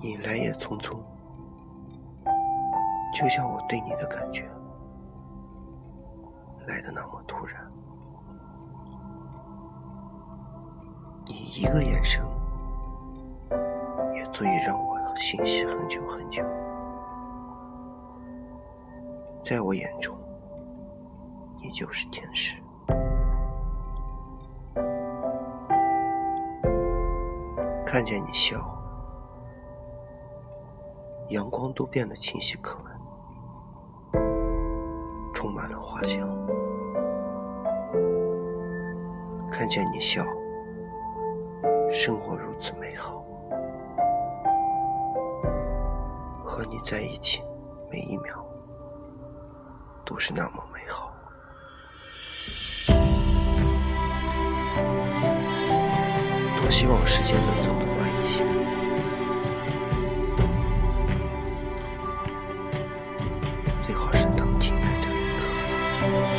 你来也匆匆，就像我对你的感觉来的那么突然。你一个眼神，也足以让我欣喜很久很久。在我眼中，你就是天使。看见你笑，阳光都变得清晰可闻，充满了花香。看见你笑，生活如此美好，和你在一起，每一秒都是那么美好。多希望时间能走。最好是能停在这一刻。